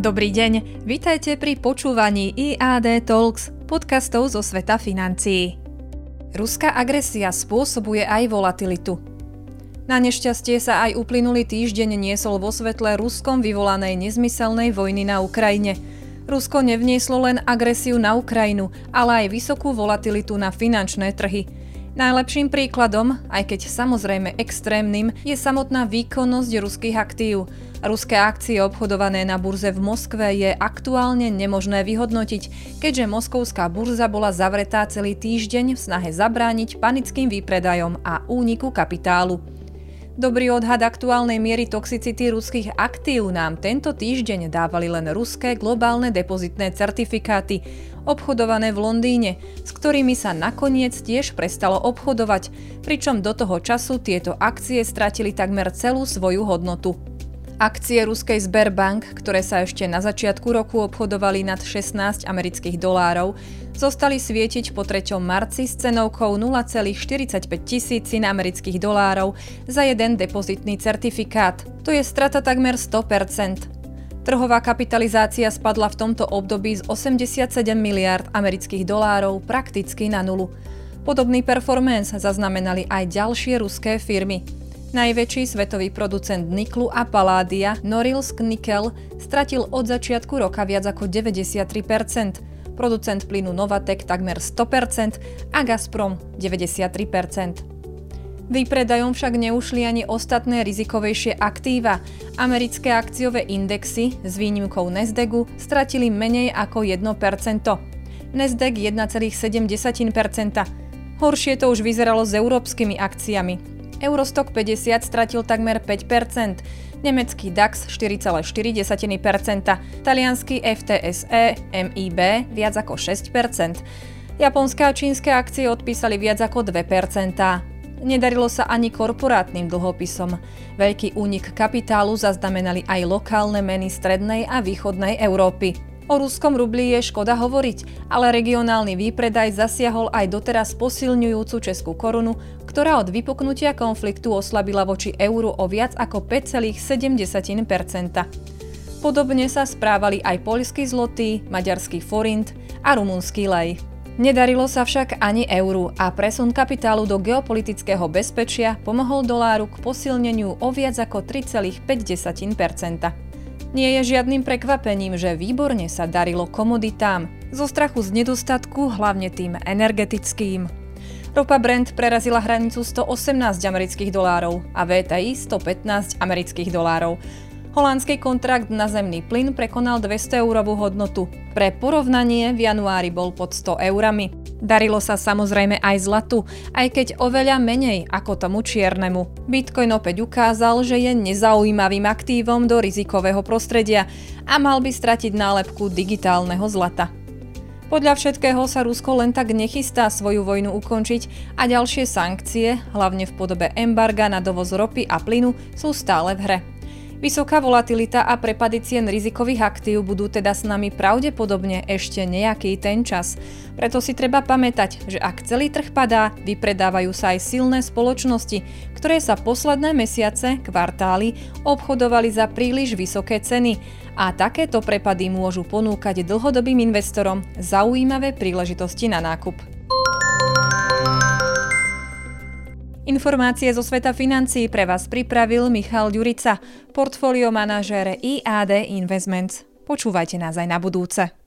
Dobrý deň, vitajte pri počúvaní IAD Talks, podcastov zo sveta financií. Ruská agresia spôsobuje aj volatilitu. Na nešťastie sa aj uplynulý týždeň niesol vo svetle Ruskom vyvolanej nezmyselnej vojny na Ukrajine. Rusko nevnieslo len agresiu na Ukrajinu, ale aj vysokú volatilitu na finančné trhy – Najlepším príkladom, aj keď samozrejme extrémnym, je samotná výkonnosť ruských aktív. Ruské akcie obchodované na burze v Moskve je aktuálne nemožné vyhodnotiť, keďže moskovská burza bola zavretá celý týždeň v snahe zabrániť panickým výpredajom a úniku kapitálu. Dobrý odhad aktuálnej miery toxicity ruských aktív nám tento týždeň dávali len ruské globálne depozitné certifikáty, obchodované v Londýne, s ktorými sa nakoniec tiež prestalo obchodovať, pričom do toho času tieto akcie stratili takmer celú svoju hodnotu. Akcie ruskej Sberbank, ktoré sa ešte na začiatku roku obchodovali nad 16 amerických dolárov, zostali svietiť po 3. marci s cenovkou 0,45 tisícin amerických dolárov za jeden depozitný certifikát. To je strata takmer 100%. Trhová kapitalizácia spadla v tomto období z 87 miliard amerických dolárov prakticky na nulu. Podobný performance zaznamenali aj ďalšie ruské firmy. Najväčší svetový producent niklu a paládia, Norilsk Nickel, stratil od začiatku roka viac ako 93%, producent plynu Novatek takmer 100% a Gazprom 93%. Výpredajom však neušli ani ostatné rizikovejšie aktíva. Americké akciové indexy s výnimkou Nasdaqu stratili menej ako 1%. Nasdaq 1,7%. Horšie to už vyzeralo s európskymi akciami. Eurostock 50 stratil takmer 5%, nemecký DAX 4,4%, talianský FTSE MIB viac ako 6%. Japonské a čínske akcie odpísali viac ako 2%. Nedarilo sa ani korporátnym dlhopisom. Veľký únik kapitálu zaznamenali aj lokálne meny strednej a východnej Európy. O ruskom rubli je škoda hovoriť, ale regionálny výpredaj zasiahol aj doteraz posilňujúcu českú korunu, ktorá od vypuknutia konfliktu oslabila voči euru o viac ako 5,7%. Podobne sa správali aj poľský zlotý, maďarský forint a rumunský lej. Nedarilo sa však ani euru a presun kapitálu do geopolitického bezpečia pomohol doláru k posilneniu o viac ako 3,5%. Nie je žiadnym prekvapením, že výborne sa darilo komoditám, zo strachu z nedostatku, hlavne tým energetickým. Ropa Brent prerazila hranicu 118 amerických dolárov a VTI 115 amerických dolárov. Holandský kontrakt na zemný plyn prekonal 200 eurovú hodnotu. Pre porovnanie v januári bol pod 100 eurami. Darilo sa samozrejme aj zlatu, aj keď oveľa menej ako tomu čiernemu. Bitcoin opäť ukázal, že je nezaujímavým aktívom do rizikového prostredia a mal by stratiť nálepku digitálneho zlata. Podľa všetkého sa Rusko len tak nechystá svoju vojnu ukončiť a ďalšie sankcie, hlavne v podobe embarga na dovoz ropy a plynu, sú stále v hre. Vysoká volatilita a prepady cien rizikových aktív budú teda s nami pravdepodobne ešte nejaký ten čas. Preto si treba pamätať, že ak celý trh padá, vypredávajú sa aj silné spoločnosti, ktoré sa posledné mesiace, kvartály, obchodovali za príliš vysoké ceny a takéto prepady môžu ponúkať dlhodobým investorom zaujímavé príležitosti na nákup. Informácie zo sveta financií pre vás pripravil Michal Ďurica, portfólio manažér IAD Investments. Počúvajte nás aj na budúce.